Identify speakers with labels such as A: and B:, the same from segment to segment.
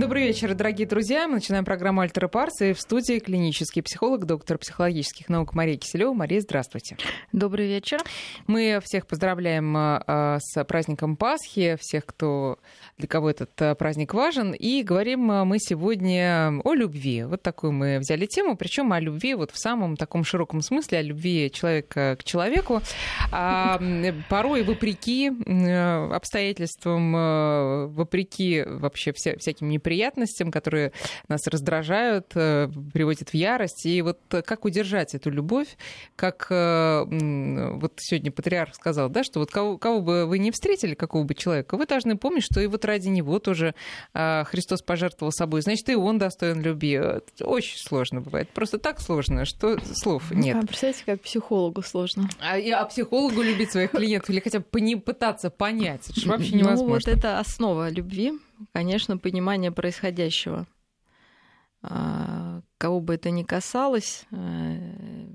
A: Добрый вечер, дорогие друзья. Мы начинаем программу «Альтера Парс» и в студии клинический психолог, доктор психологических наук Мария Киселева. Мария, здравствуйте.
B: Добрый вечер.
A: Мы всех поздравляем а, с праздником Пасхи, всех, кто для кого этот а, праздник важен. И говорим а, мы сегодня о любви. Вот такую мы взяли тему, причем о любви вот в самом таком широком смысле, о любви человека к человеку. Порой вопреки обстоятельствам, вопреки вообще всяким неприятностям, неприятностям, которые нас раздражают, э, приводят в ярость. И вот как удержать эту любовь, как э, вот сегодня патриарх сказал, да, что вот кого, кого бы вы не встретили, какого бы человека, вы должны помнить, что и вот ради него тоже э, Христос пожертвовал собой, значит, и он достоин любви. Очень сложно бывает. Просто так сложно, что слов нет.
B: А представляете, как психологу сложно.
A: А, а психологу любить своих клиентов или хотя бы не пытаться понять, это же вообще невозможно.
B: Ну, вот это основа любви, конечно, понимание происходящего. А, кого бы это ни касалось, э,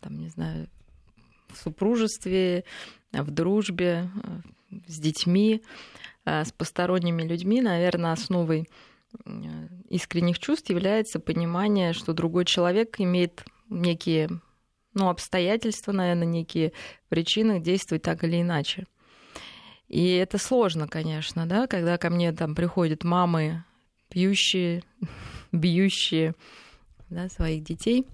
B: там, не знаю, в супружестве, в дружбе, э, с детьми, э, с посторонними людьми, наверное, основой искренних чувств является понимание, что другой человек имеет некие ну, обстоятельства, наверное, некие причины действовать так или иначе. И это сложно, конечно, да, когда ко мне там приходят мамы, пьющие, бьющие да, своих детей.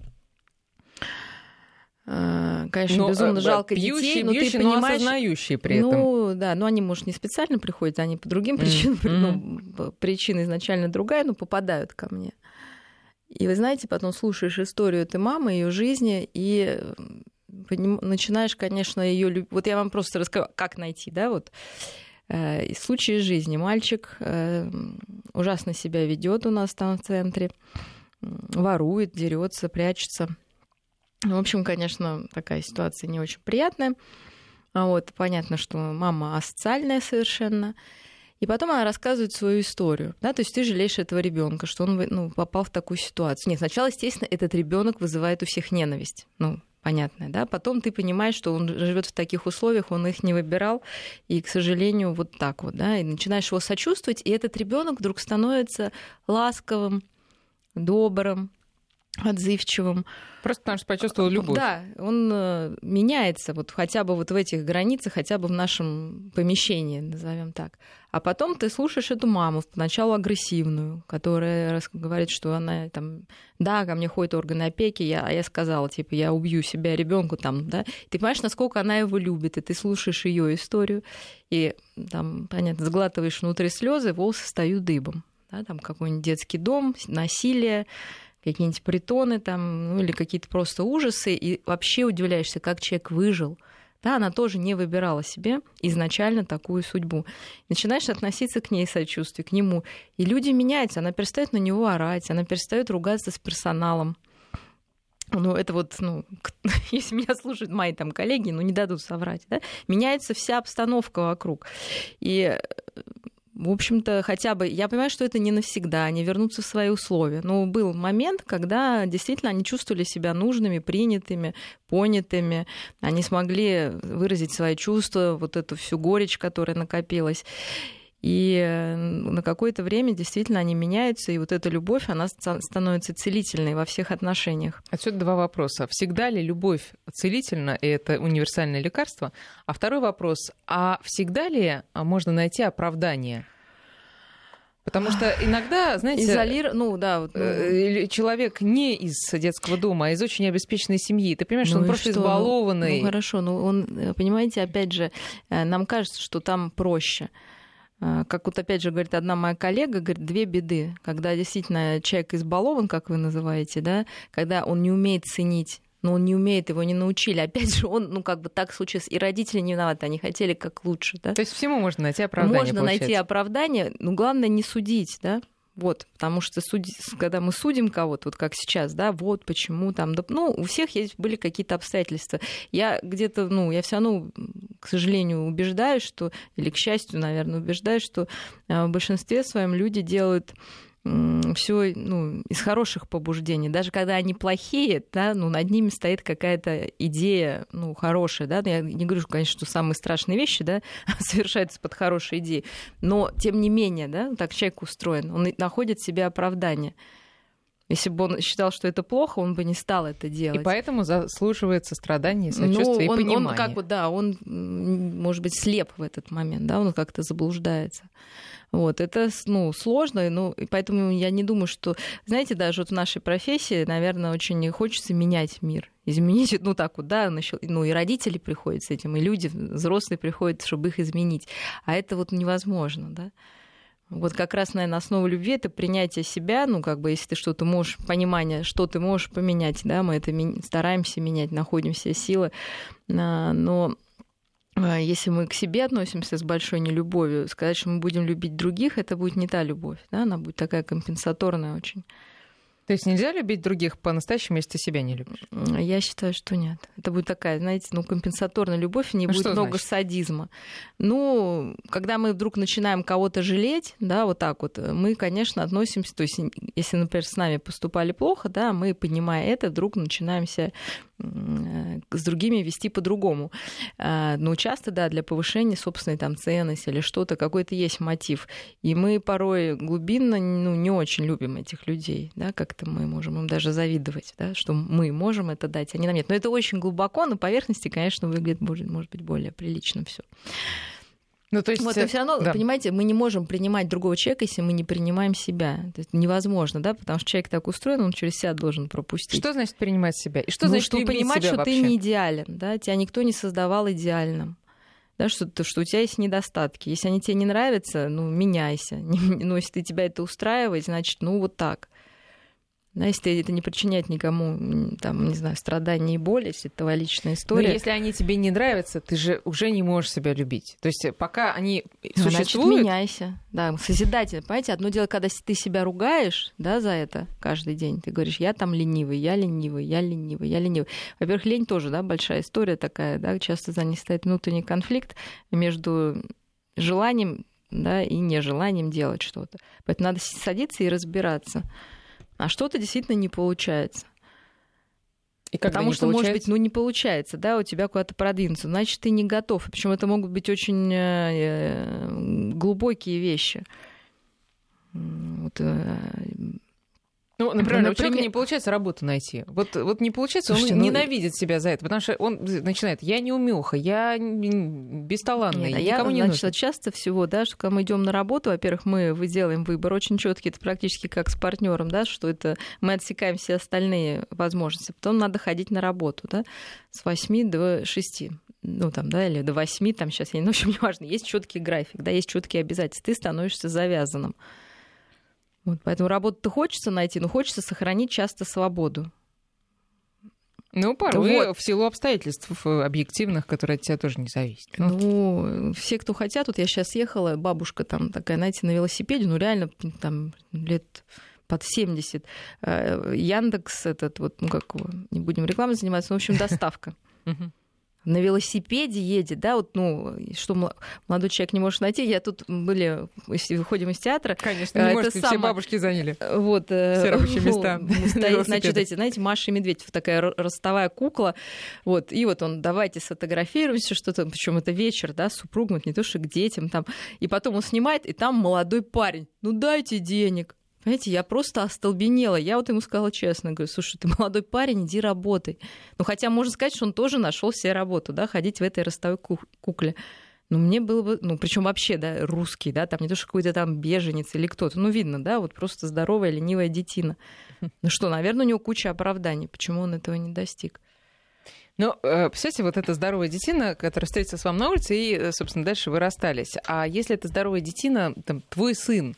B: А, конечно, но, безумно э, жалко
A: пьющие,
B: детей,
A: но бьющие, ты понимаешь, но осознающие при этом.
B: Ну, да, но они, может, не специально приходят, они по другим причинам, mm-hmm. ну, причина изначально другая, но попадают ко мне. И вы знаете, потом слушаешь историю этой мамы, ее жизни, и начинаешь, конечно, ее любить. Вот я вам просто расскажу, как найти, да, вот. Э, из случая жизни мальчик э, ужасно себя ведет у нас там в центре, ворует, дерется, прячется. В общем, конечно, такая ситуация не очень приятная. А вот понятно, что мама асоциальная совершенно. И потом она рассказывает свою историю. Да? То есть ты жалеешь этого ребенка, что он ну, попал в такую ситуацию. Нет, сначала, естественно, этот ребенок вызывает у всех ненависть. Ну, понятное, да, потом ты понимаешь, что он живет в таких условиях, он их не выбирал, и, к сожалению, вот так вот, да, и начинаешь его сочувствовать, и этот ребенок вдруг становится ласковым, добрым, отзывчивым.
A: Просто потому что почувствовал любовь.
B: Да, он э, меняется вот хотя бы вот в этих границах, хотя бы в нашем помещении, назовем так. А потом ты слушаешь эту маму, поначалу агрессивную, которая говорит, что она там, да, ко мне ходит органы опеки, я, а я сказала, типа, я убью себя ребенку там, да. Ты понимаешь, насколько она его любит, и ты слушаешь ее историю, и там, понятно, сглатываешь внутри слезы, волосы встают дыбом. Да, там какой-нибудь детский дом, насилие, какие-нибудь притоны там, ну или какие-то просто ужасы, и вообще удивляешься, как человек выжил. Да, она тоже не выбирала себе изначально такую судьбу. Начинаешь относиться к ней сочувствие, к нему. И люди меняются, она перестает на него орать, она перестает ругаться с персоналом. Ну, это вот, ну, если меня слушают мои там коллеги, ну, не дадут соврать, да, меняется вся обстановка вокруг. И в общем-то, хотя бы, я понимаю, что это не навсегда, они вернутся в свои условия. Но был момент, когда действительно они чувствовали себя нужными, принятыми, понятыми, они смогли выразить свои чувства, вот эту всю горечь, которая накопилась. И на какое-то время действительно они меняются, и вот эта любовь, она становится целительной во всех отношениях.
A: Отсюда два вопроса. Всегда ли любовь целительна, и это универсальное лекарство? А второй вопрос, а всегда ли можно найти оправдание? Потому что иногда, знаете,
B: Изолир... ну, да, вот,
A: ну... человек не из детского дома, а из очень обеспеченной семьи. Ты понимаешь, ну, что он просто что? избалованный.
B: Ну, ну хорошо, ну он, э, понимаете, опять же, э, нам кажется, что там проще. А, как вот опять же говорит одна моя коллега, говорит, две беды. Когда действительно человек избалован, как вы называете, да, когда он не умеет ценить но он не умеет, его не научили. Опять же, он, ну, как бы так случилось, и родители не виноваты, они хотели как лучше, да.
A: То есть всему можно найти оправдание,
B: Можно
A: получается.
B: найти оправдание, но главное не судить, да, вот, потому что суди... когда мы судим кого-то, вот как сейчас, да, вот почему там, да, ну, у всех есть были какие-то обстоятельства. Я где-то, ну, я все равно, к сожалению, убеждаюсь, что, или к счастью, наверное, убеждаюсь, что э, в большинстве своем люди делают все ну, из хороших побуждений. Даже когда они плохие, да, ну, над ними стоит какая-то идея ну, хорошая. Да? Я не говорю, конечно, что самые страшные вещи да, совершаются под хорошей идеей. Но, тем не менее, да, так человек устроен. Он находит себе оправдание. Если бы он считал, что это плохо, он бы не стал это делать.
A: И поэтому заслуживает сострадания, сочувствия ну, он, и понимания.
B: Он как бы, да, он, может быть, слеп в этот момент, да, он как-то заблуждается. Вот, это ну, сложно, ну, поэтому я не думаю, что... Знаете, даже вот в нашей профессии, наверное, очень хочется менять мир. Изменить, ну так вот, да, ну и родители приходят с этим, и люди, взрослые приходят, чтобы их изменить. А это вот невозможно, да. Вот как раз, наверное, основа любви это принятие себя, ну, как бы, если ты что-то можешь, понимание, что ты можешь поменять, да, мы это стараемся менять, находим все силы, а, но если мы к себе относимся с большой нелюбовью, сказать, что мы будем любить других, это будет не та любовь, да, она будет такая компенсаторная очень.
A: То есть нельзя любить других по-настоящему, если ты себя не любишь?
B: Я считаю, что нет. Это будет такая, знаете, ну, компенсаторная любовь, не ну, будет много значит? садизма. Ну, когда мы вдруг начинаем кого-то жалеть, да, вот так вот, мы, конечно, относимся, то есть, если, например, с нами поступали плохо, да, мы, понимая это, вдруг начинаемся Э, с другими вести по-другому. А, но часто, да, для повышения собственной там ценности или что-то, какой-то есть мотив. И мы порой глубинно ну, не очень любим этих людей, да, как-то мы можем им даже завидовать, да, что мы можем это дать, они нам нет. Но это очень глубоко, на поверхности, конечно, выглядит, может быть, более прилично все. Ну, то есть... Вот, но все равно, да. понимаете, мы не можем принимать другого человека, если мы не принимаем себя. То есть невозможно, да, потому что человек так устроен, он через себя должен пропустить.
A: Что значит принимать себя? И что
B: ну,
A: значит
B: что понимать, что
A: вообще?
B: ты не идеален, да, тебя никто не создавал идеальным. Да, что, что у тебя есть недостатки. Если они тебе не нравятся, ну, меняйся. Ну, если ты тебя это устраивает, значит, ну, вот так. Да, если это не причиняет никому, там, не знаю, страданий и боли, если это твоя личная история.
A: Но если они тебе не нравятся, ты же уже не можешь себя любить. То есть пока они
B: ну,
A: существуют...
B: Значит, меняйся. Да, созидатель. Понимаете, одно дело, когда ты себя ругаешь, да, за это каждый день. Ты говоришь, я там ленивый, я ленивый, я ленивый, я ленивый. Во-первых, лень тоже, да, большая история такая, да, часто за ней стоит внутренний конфликт между желанием, да, и нежеланием делать что-то. Поэтому надо садиться и разбираться а что-то действительно не получается. И Потому что, получается? может быть, ну не получается, да, у тебя куда-то продвинуться, значит, ты не готов. Причем это могут быть очень э, глубокие вещи. Вот, э,
A: ну, например, например, у человека не получается работу найти. Вот, вот не получается, Слушайте, он ну... ненавидит себя за это, потому что он начинает, я не умеха, я бесталанный, Нет, никому я, не значит, нужен.
B: часто всего, да, что когда мы идем на работу, во-первых, мы делаем выбор очень четкий, это практически как с партнером, да, что это мы отсекаем все остальные возможности. Потом надо ходить на работу, да, с 8 до 6 ну там, да, или до 8, там сейчас, я, ну, в общем, неважно, есть четкий график, да, есть четкие обязательства, ты становишься завязанным. Вот, поэтому работу-то хочется найти, но хочется сохранить часто свободу.
A: Ну, порой вот. в силу обстоятельств э, объективных, которые от тебя тоже не зависят.
B: Ну, ну все, кто хотят, вот я сейчас ехала, бабушка там такая, знаете, на велосипеде, ну, реально там лет под 70. Э, Яндекс этот, вот, ну, как не будем рекламой заниматься, но, в общем, доставка на велосипеде едет, да, вот, ну, что молодой человек не может найти. Я тут были, если выходим из театра.
A: Конечно, не может, само... все бабушки заняли.
B: Вот.
A: Э, все рабочие места.
B: Стоит, значит, эти, знаете, Маша и Медведь, такая ростовая кукла. Вот, и вот он, давайте сфотографируемся, что-то, причем это вечер, да, с супругом, не то что к детям там. И потом он снимает, и там молодой парень. Ну, дайте денег. Понимаете, я просто остолбенела. Я вот ему сказала честно, говорю, слушай, ты молодой парень, иди работай. Ну, хотя можно сказать, что он тоже нашел себе работу, да, ходить в этой ростовой кукле. Но мне было бы, ну, причем вообще, да, русский, да, там не то, что какой-то там беженец или кто-то, ну, видно, да, вот просто здоровая, ленивая детина. Ну что, наверное, у него куча оправданий, почему он этого не достиг.
A: Ну, э, представьте, вот эта здоровая детина, которая встретится с вами на улице, и, э, собственно, дальше вы расстались. А если это здоровая детина, там, твой сын,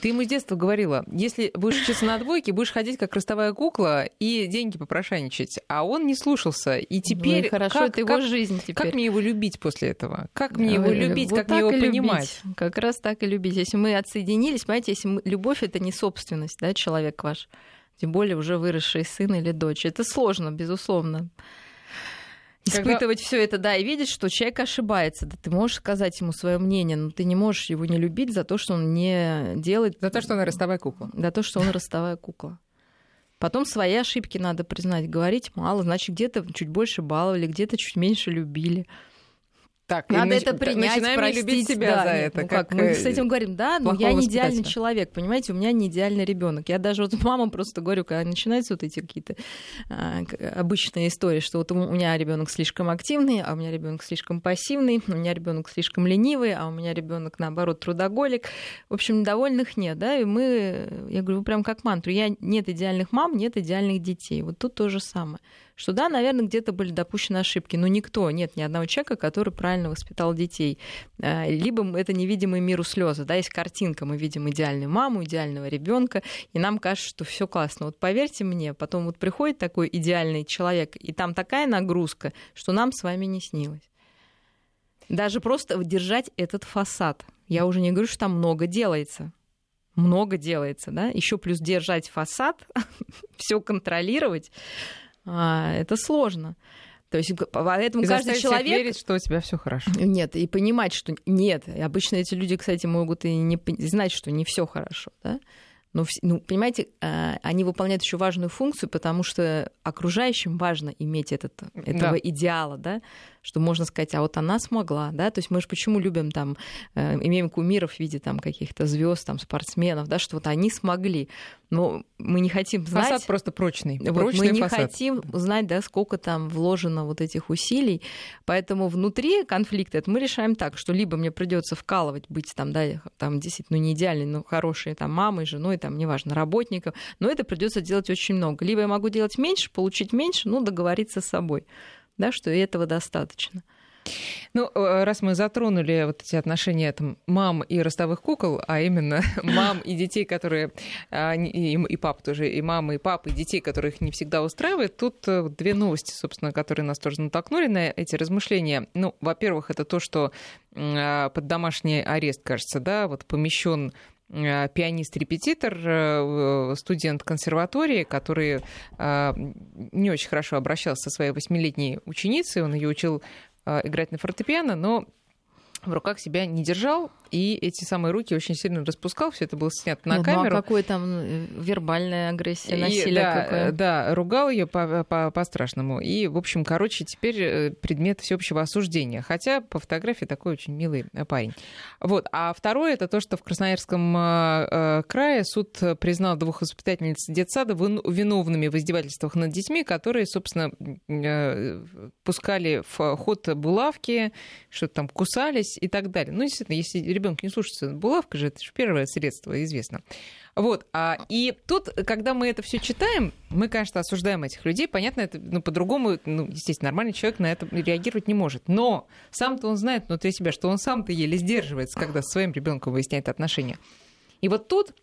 A: ты ему с детства говорила, если будешь учиться на двойке, будешь ходить как ростовая кукла и деньги попрошайничать. А он не слушался. И теперь... Ну, и
B: хорошо, как, это его как, жизнь теперь.
A: Как мне его любить после этого? Как мне его любить, вот как мне его понимать?
B: Любить. Как раз так и любить. Если мы отсоединились, понимаете, если мы... любовь — это не собственность, да, человек ваш. Тем более уже выросший сын или дочь. Это сложно, безусловно. Испытывать Когда... все это, да, и видеть, что человек ошибается. Да, ты можешь сказать ему свое мнение, но ты не можешь его не любить за то, что он не делает.
A: За то, что он ростовая кукла.
B: За то, что он ростовая кукла. Потом свои ошибки надо признать. Говорить мало, значит, где-то чуть больше баловали, где-то чуть меньше любили.
A: Так,
B: Надо это принять,
A: начинаем
B: простить.
A: любить себя
B: да,
A: за
B: нет,
A: это.
B: Ну, как, мы с этим говорим, да, но я не идеальный человек, понимаете, у меня не идеальный ребенок. Я даже вот мамам просто говорю, когда начинаются вот эти какие-то а, обычные истории, что вот у меня ребенок слишком активный, а у меня ребенок слишком пассивный, у меня ребенок слишком ленивый, а у меня ребенок наоборот трудоголик. В общем, недовольных нет, да, и мы, я говорю, прям как мантру, я нет идеальных мам, нет идеальных детей. Вот тут то же самое что да, наверное, где-то были допущены ошибки, но никто, нет ни одного человека, который правильно воспитал детей. А, либо это невидимый миру слезы, да, есть картинка, мы видим идеальную маму, идеального ребенка, и нам кажется, что все классно. Вот поверьте мне, потом вот приходит такой идеальный человек, и там такая нагрузка, что нам с вами не снилось. Даже просто держать этот фасад. Я уже не говорю, что там много делается много делается, да, еще плюс держать фасад, все контролировать, а, это сложно. То есть поэтому
A: и
B: каждый человек
A: верить, что у тебя все хорошо.
B: Нет, и понимать, что нет. Обычно эти люди, кстати, могут и не знать, что не все хорошо, да. Но, ну, понимаете, а, они выполняют еще важную функцию, потому что окружающим важно иметь этот, этого да. идеала, да, что можно сказать, а вот она смогла, да, то есть мы же почему любим там, э, имеем кумиров в виде там каких-то звезд, там спортсменов, да, что вот они смогли, но мы не хотим знать...
A: Фасад просто прочный,
B: вот
A: прочный
B: Мы не
A: фасад.
B: хотим знать, да, сколько там вложено вот этих усилий, поэтому внутри конфликта это мы решаем так, что либо мне придется вкалывать, быть там, да, там действительно ну, не идеальной, но хорошей там мамой, женой, там, неважно, работником, но это придется делать очень много. Либо я могу делать меньше, получить меньше, ну, договориться с собой да, что этого достаточно.
A: Ну, э, раз мы затронули вот эти отношения там, мам и ростовых кукол, а именно мам и детей, которые... А, и, и пап тоже, и мамы, и папы, и детей, которых не всегда устраивает, тут э, две новости, собственно, которые нас тоже натолкнули на эти размышления. Ну, во-первых, это то, что а, под домашний арест, кажется, да, вот помещен пианист-репетитор, э, студент консерватории, который э, не очень хорошо обращался со своей восьмилетней ученицей, он ее учил играть на фортепиано, но в руках себя не держал, и эти самые руки очень сильно распускал. Все это было снято на
B: Нет,
A: камеру.
B: Ну, а какой там э, вербальная агрессия, насилие
A: да,
B: какое?
A: Да, ругал ее по-страшному. И, в общем, короче, теперь э, предмет всеобщего осуждения. Хотя по фотографии такой очень милый э, парень. Вот. А второе это то, что в Красноярском крае суд признал двух воспитательниц детсада виновными в издевательствах над детьми, которые, собственно, пускали в ход булавки, что-то там кусались и так далее. Ну, действительно, если ребенок не слушается, булавка же это же первое средство, известно. Вот. А, и тут, когда мы это все читаем, мы, конечно, осуждаем этих людей. Понятно, это ну, по-другому, ну, естественно, нормальный человек на это реагировать не может. Но сам-то он знает внутри себя, что он сам-то еле сдерживается, когда со своим ребенком выясняет отношения. И вот тут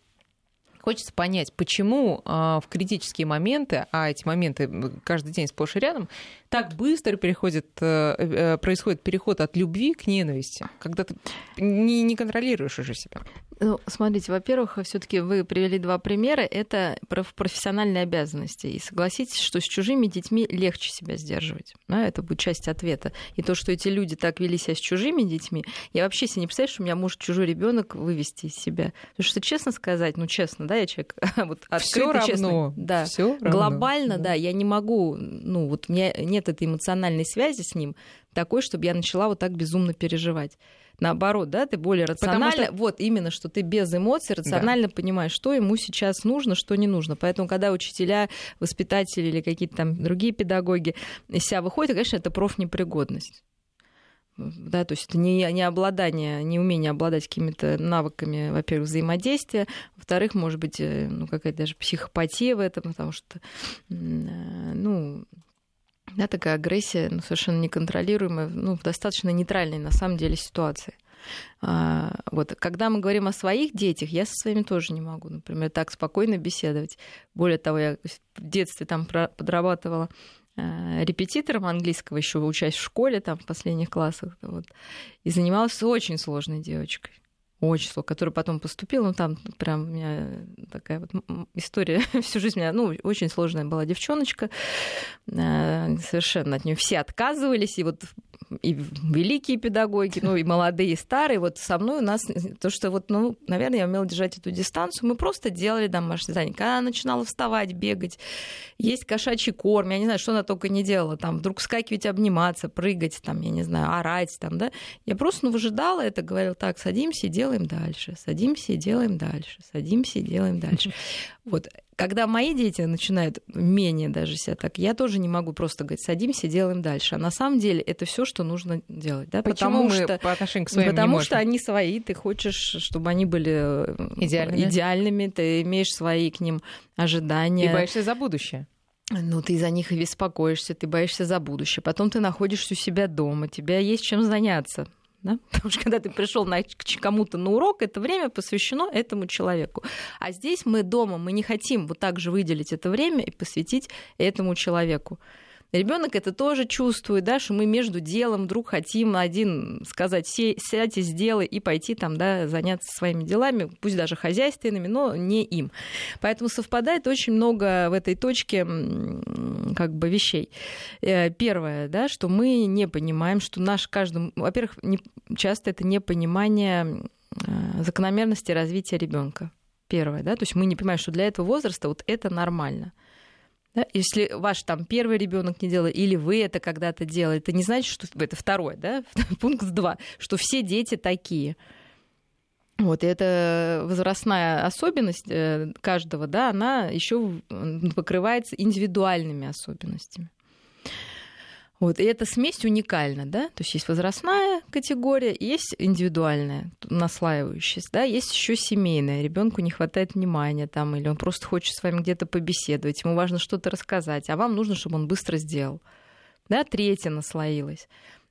A: Хочется понять, почему э, в критические моменты, а эти моменты каждый день сплошь и рядом, так быстро переходит, э, э, происходит переход от любви к ненависти, когда ты не, не контролируешь уже себя.
B: Ну, смотрите, во-первых, все-таки вы привели два примера. Это про профессиональные обязанности. И согласитесь, что с чужими детьми легче себя сдерживать. Да, это будет часть ответа. И то, что эти люди так вели себя с чужими детьми, я вообще себе не представляю, что у меня может чужой ребенок вывести из себя. Потому что, честно сказать, ну, честно, да, я человек вот открытый, честно. Да.
A: Всё равно.
B: Глобально, да. да, я не могу, ну, вот у меня нет этой эмоциональной связи с ним такой, чтобы я начала вот так безумно переживать наоборот, да, ты более рационально, что... вот именно, что ты без эмоций рационально да. понимаешь, что ему сейчас нужно, что не нужно. Поэтому, когда учителя, воспитатели или какие-то там другие педагоги из себя выходят, конечно, это профнепригодность да, то есть это не, не обладание, не умение обладать какими-то навыками, во-первых, взаимодействия, во-вторых, может быть, э, ну, какая-то даже психопатия в этом, потому что, э, ну, да, такая агрессия ну, совершенно неконтролируемая, ну, в достаточно нейтральной на самом деле ситуации. А, вот. Когда мы говорим о своих детях, я со своими тоже не могу, например, так спокойно беседовать. Более того, я в детстве там подрабатывала а, репетитором английского, еще учась в школе, там, в последних классах, вот, и занималась очень сложной девочкой сложно, которая потом поступила, ну там прям у меня такая вот история всю жизнь у меня, ну, очень сложная была девчоночка, э, совершенно от нее все отказывались, и вот и великие педагоги, ну и молодые, и старые. Вот со мной у нас то, что вот, ну, наверное, я умела держать эту дистанцию. Мы просто делали домашнее задание. Когда она начинала вставать, бегать, есть кошачий корм, я не знаю, что она только не делала, там вдруг скакивать, обниматься, прыгать, там, я не знаю, орать, там, да. Я просто, ну, выжидала это, говорила, так, садимся и делаем дальше, садимся и делаем дальше, садимся и делаем дальше. Вот когда мои дети начинают менее даже себя так, я тоже не могу просто говорить, садимся, делаем дальше. А на самом деле это все, что нужно делать. Да?
A: Почему потому мы что, по отношению к своим
B: Потому что они свои, ты хочешь, чтобы они были э, идеальными. идеальными, ты имеешь свои к ним ожидания.
A: И боишься за будущее.
B: Ну, ты за них и беспокоишься, ты боишься за будущее. Потом ты находишься у себя дома, тебя есть чем заняться. Да? Потому что когда ты пришел к кому-то на урок, это время посвящено этому человеку. А здесь мы дома, мы не хотим вот так же выделить это время и посвятить этому человеку. Ребенок это тоже чувствует, да, что мы между делом вдруг хотим один сказать, сядь и сделай, и пойти там, да, заняться своими делами, пусть даже хозяйственными, но не им. Поэтому совпадает очень много в этой точке как бы вещей. Э, первое, да, что мы не понимаем, что наш каждый, во-первых, не, часто это непонимание э, закономерности развития ребенка. Первое, да, то есть мы не понимаем, что для этого возраста вот это нормально. Да? Если ваш там первый ребенок не делает, или вы это когда-то делали, это не значит, что это второй, да? Пункт два, что все дети такие. Вот, и эта возрастная особенность э, каждого, да, она еще покрывается индивидуальными особенностями. Вот, и эта смесь уникальна, да, то есть есть возрастная категория, есть индивидуальная, наслаивающаяся, да, есть еще семейная, ребенку не хватает внимания там, или он просто хочет с вами где-то побеседовать, ему важно что-то рассказать, а вам нужно, чтобы он быстро сделал. Да, третья наслоилась.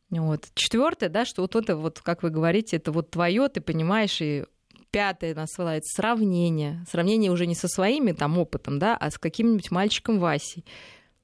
B: Вот. Четвертое, да, что вот это вот, как вы говорите, это вот твое, ты понимаешь, и пятое насылается сравнение. Сравнение уже не со своими там опытом, да, а с каким-нибудь мальчиком Васей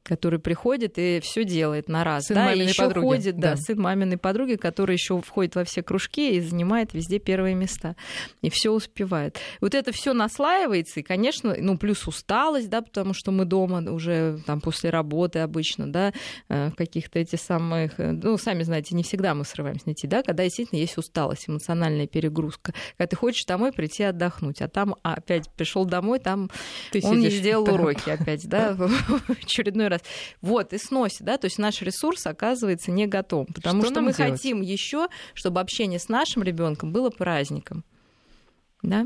B: который приходит и все делает на раз.
A: Сын да, и еще подруги.
B: ходит, да, да, сын маминой подруги, который еще входит во все кружки и занимает везде первые места. И все успевает. Вот это все наслаивается, и, конечно, ну, плюс усталость, да, потому что мы дома уже там после работы обычно, да, э, каких-то этих самых, э, ну, сами знаете, не всегда мы срываемся найти, да, когда действительно есть усталость, эмоциональная перегрузка, когда ты хочешь домой прийти отдохнуть, а там опять пришел домой, там ты он не сделал там. уроки опять, да, в очередной раз. Вот, и сносит, да, то есть наш ресурс оказывается не готов, потому что, что мы делать? хотим еще, чтобы общение с нашим ребенком было праздником. Да?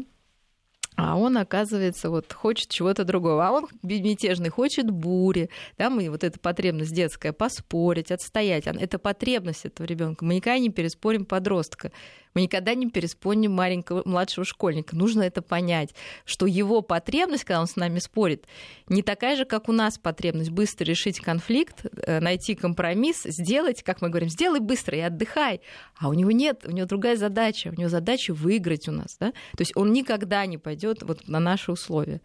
B: А он, оказывается, вот хочет чего-то другого. А он безмятежный, хочет бури. Да, мы вот эта потребность детская поспорить, отстоять. Это потребность этого ребенка. Мы никогда не переспорим подростка. Мы никогда не переспорим маленького младшего школьника. Нужно это понять, что его потребность, когда он с нами спорит, не такая же, как у нас потребность быстро решить конфликт, э, найти компромисс, сделать, как мы говорим, сделай быстро и отдыхай. А у него нет, у него другая задача. У него задача выиграть у нас. Да? То есть он никогда не пойдет вот на наши условия.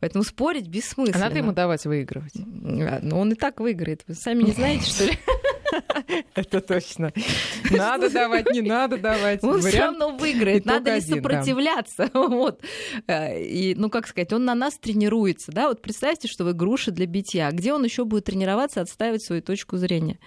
B: Поэтому спорить бессмысленно.
A: А надо ему давать выигрывать.
B: А, ну, он и так выиграет. Вы сами не знаете, что ли?
A: Это точно. Надо давать, не надо давать.
B: Он все равно выиграет. Надо ли сопротивляться? Вот. Э, и, ну, как сказать, он на нас тренируется. Да? Вот представьте, что вы груши для битья. Где он еще будет тренироваться, отстаивать свою точку зрения?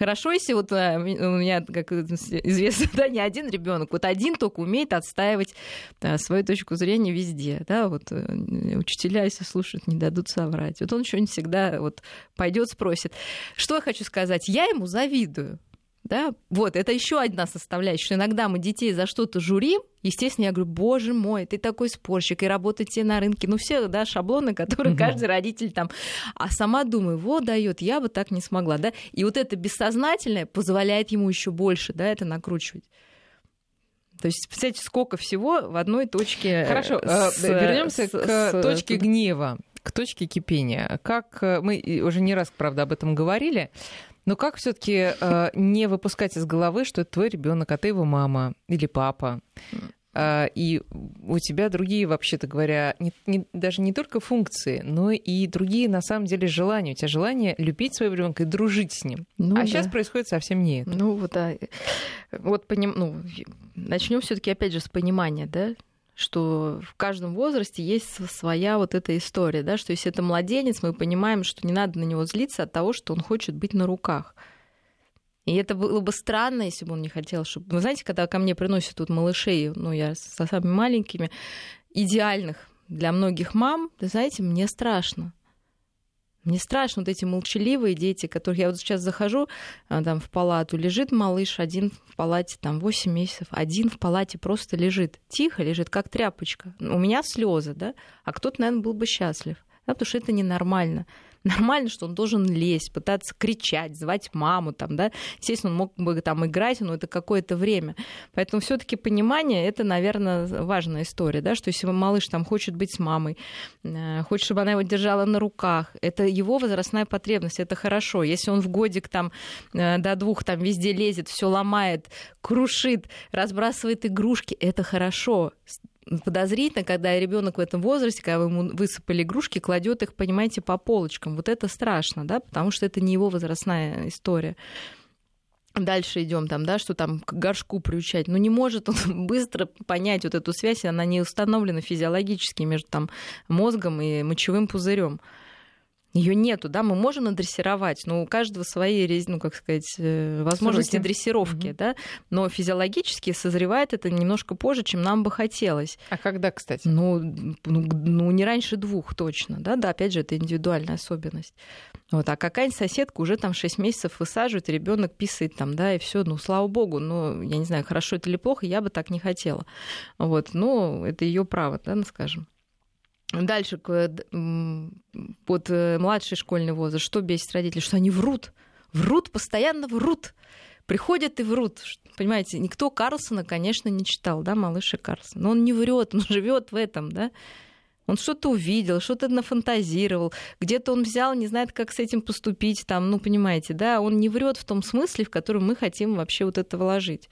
B: Хорошо, если вот э, у меня, как известно, да, не один ребенок, вот один только умеет отстаивать да, свою точку зрения везде, да, вот э, учителя, если слушают, не дадут соврать. Вот он еще не всегда вот пойдет, спросит. Что я хочу сказать? Я ему завидую. Да? Вот, это еще одна составляющая, что иногда мы детей за что-то журим, естественно, я говорю, боже мой, ты такой спорщик, и работаете на рынке, ну все, да, шаблоны, которые угу. каждый родитель там, а сама думаю, вот дает, я бы так не смогла, да, и вот это бессознательное позволяет ему еще больше, да, это накручивать. То есть, представляете, сколько всего в одной точке.
A: Хорошо, э, с, вернемся с, к с, точке гнева, к точке кипения. Как э, мы уже не раз, правда, об этом говорили, но как все-таки э, не выпускать из головы, что это твой ребенок, а ты его мама или папа? Uh, и у тебя другие, вообще-то говоря, не, не, даже не только функции, но и другие, на самом деле, желания. У тебя желание любить своего ребенка и дружить с ним. Ну, а да. сейчас происходит совсем не это.
B: Ну вот, да. Вот поним... ну, начнем все-таки опять же с понимания, да, что в каждом возрасте есть своя вот эта история, да, что если это младенец, мы понимаем, что не надо на него злиться от того, что он хочет быть на руках. И это было бы странно, если бы он не хотел, чтобы... Вы знаете, когда ко мне приносят тут малышей, ну, я со самыми маленькими, идеальных для многих мам, вы знаете, мне страшно. Мне страшно вот эти молчаливые дети, которых я вот сейчас захожу а, там в палату, лежит малыш, один в палате там 8 месяцев, один в палате просто лежит, тихо лежит, как тряпочка. У меня слезы, да, а кто-то, наверное, был бы счастлив, да, потому что это ненормально нормально, что он должен лезть, пытаться кричать, звать маму, там, да. Естественно, он мог бы там играть, но это какое-то время. Поэтому все таки понимание — это, наверное, важная история, да, что если малыш там хочет быть с мамой, э, хочет, чтобы она его держала на руках, это его возрастная потребность, это хорошо. Если он в годик там э, до двух там везде лезет, все ломает, крушит, разбрасывает игрушки, это хорошо подозрительно, когда ребенок в этом возрасте, когда вы ему высыпали игрушки, кладет их, понимаете, по полочкам. Вот это страшно, да, потому что это не его возрастная история. Дальше идем там, да, что там к горшку приучать. Но не может он быстро понять вот эту связь, она не установлена физиологически между там мозгом и мочевым пузырем. Ее нету, да, мы можем надрессировать, но у каждого свои, ну, как сказать, э, возможности Сроки. дрессировки, угу. да, но физиологически созревает это немножко позже, чем нам бы хотелось.
A: А когда, кстати?
B: Ну, ну, ну не раньше двух точно, да, да, опять же, это индивидуальная особенность. Вот, а какая-нибудь соседка уже там 6 месяцев высаживает, ребенок писает там, да, и все, ну, слава богу, ну, я не знаю, хорошо это или плохо, я бы так не хотела. Вот, ну, это ее право, да, ну, скажем. Дальше, под э, младший школьный возраст, что бесит родителей? Что они врут. Врут, постоянно врут. Приходят и врут. Понимаете, никто Карлсона, конечно, не читал, да, малыша Карлсона. Но он не врет, он живет в этом, да. Он что-то увидел, что-то нафантазировал, где-то он взял, не знает, как с этим поступить, там, ну, понимаете, да, он не врет в том смысле, в котором мы хотим вообще вот это вложить.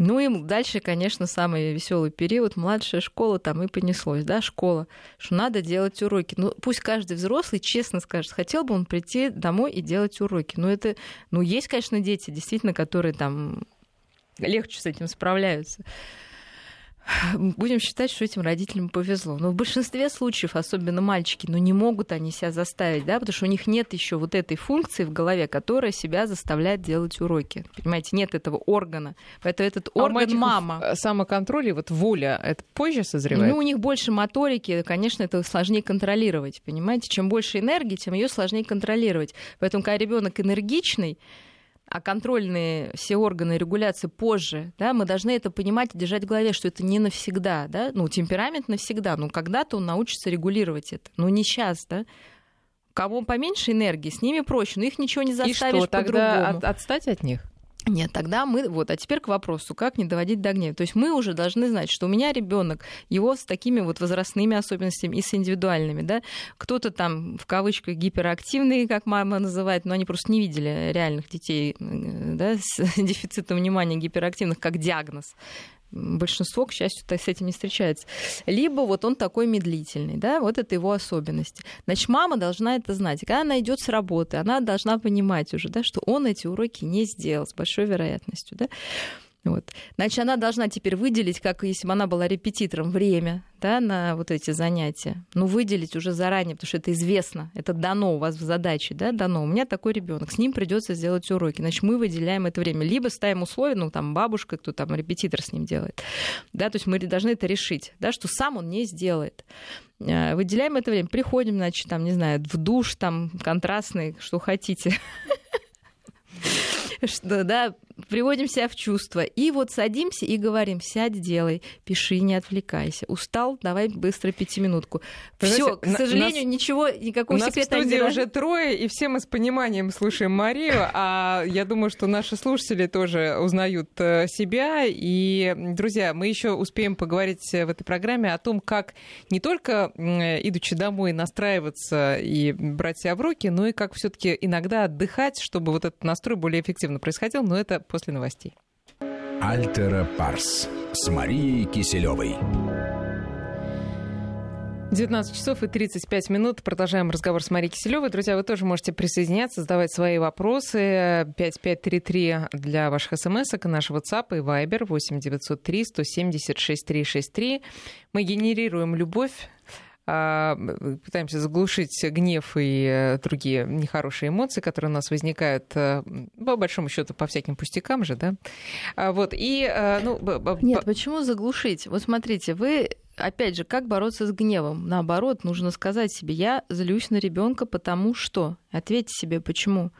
B: Ну и дальше, конечно, самый веселый период, младшая школа, там и понеслось, да, школа, что надо делать уроки. Ну, пусть каждый взрослый честно скажет, хотел бы он прийти домой и делать уроки. Но это, ну, есть, конечно, дети, действительно, которые там легче с этим справляются будем считать, что этим родителям повезло. Но в большинстве случаев, особенно мальчики, ну не могут они себя заставить, да, потому что у них нет еще вот этой функции в голове, которая себя заставляет делать уроки. Понимаете, нет этого органа. Поэтому этот а орган мама.
A: Э, самоконтроль и вот воля, это позже созревает?
B: Ну, у них больше моторики, конечно, это сложнее контролировать, понимаете? Чем больше энергии, тем ее сложнее контролировать. Поэтому, когда ребенок энергичный, а контрольные все органы регуляции позже, да, мы должны это понимать и держать в голове, что это не навсегда, да, ну, темперамент навсегда, но когда-то он научится регулировать это, но не сейчас, да. Кому поменьше энергии, с ними проще, но их ничего не заставишь
A: И что, тогда от, отстать от них?
B: Нет, тогда мы, вот, а теперь к вопросу, как не доводить до гнева. То есть мы уже должны знать, что у меня ребенок, его с такими вот возрастными особенностями и с индивидуальными, да, кто-то там в кавычках гиперактивный, как мама называет, но они просто не видели реальных детей, да, с дефицитом внимания гиперактивных как диагноз большинство, к счастью, с этим не встречается. Либо вот он такой медлительный, да, вот это его особенности. Значит, мама должна это знать. Когда она идет с работы, она должна понимать уже, да, что он эти уроки не сделал с большой вероятностью, да. Вот. Значит, она должна теперь выделить, как если бы она была репетитором, время да, на вот эти занятия. Ну, выделить уже заранее, потому что это известно, это дано у вас в задаче, да, дано. У меня такой ребенок, с ним придется сделать уроки. Значит, мы выделяем это время. Либо ставим условия, ну, там, бабушка, кто там репетитор с ним делает. Да, то есть мы должны это решить, да, что сам он не сделает э, выделяем это время, приходим, значит, там, не знаю, в душ, там, контрастный, что хотите. Что, да, приводим себя в чувство. И вот садимся и говорим, сядь, делай, пиши, не отвлекайся. Устал, давай быстро пятиминутку. Все, к сожалению, нас... ничего, никакого
A: У нас в студии уже трое, и все мы с пониманием слушаем Марию, а я думаю, что наши слушатели тоже узнают э, себя. И, друзья, мы еще успеем поговорить в этой программе о том, как не только, идучи домой, настраиваться и брать себя в руки, но и как все-таки иногда отдыхать, чтобы вот этот настрой более эффективно происходил. Но это после новостей.
C: Альтера Парс с Марией Киселевой.
A: 19 часов и 35 минут. Продолжаем разговор с Марией Киселевой. Друзья, вы тоже можете присоединяться, задавать свои вопросы. 5533 для ваших смс и наш WhatsApp и Viber 8903 170 6363. Мы генерируем любовь пытаемся заглушить гнев и э, другие нехорошие эмоции, которые у нас возникают, э, по большому счету, по всяким пустякам же, да. А, вот, и, э, ну...
B: Нет, почему заглушить? Вот смотрите, вы опять же, как бороться с гневом? Наоборот, нужно сказать себе, я злюсь на ребенка, потому что. Ответьте себе, почему.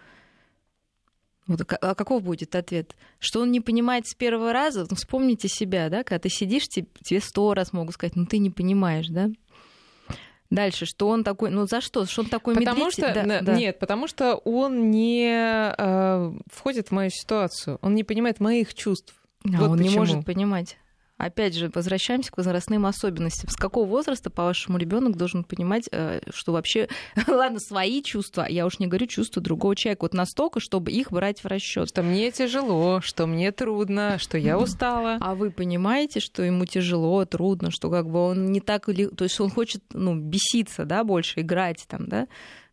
B: Вот, а каков будет ответ? Что он не понимает с первого раза? Ну, вспомните себя, да, когда ты сидишь, тебе сто раз могут сказать, ну ты не понимаешь, да? Дальше, что он такой, ну за что, что он такой
A: потому
B: медведь?
A: Что, да, да. Нет, потому что он не э, входит в мою ситуацию, он не понимает моих чувств.
B: А вот он почему. не может понимать. Опять же, возвращаемся к возрастным особенностям. С какого возраста, по-вашему, ребенок должен понимать, э, что вообще, ладно, свои чувства, я уж не говорю чувства другого человека, вот настолько, чтобы их брать в расчет.
A: Что мне тяжело, что мне трудно, что я устала.
B: А вы понимаете, что ему тяжело, трудно, что как бы он не так, то есть он хочет, ну, беситься, да, больше играть там, да,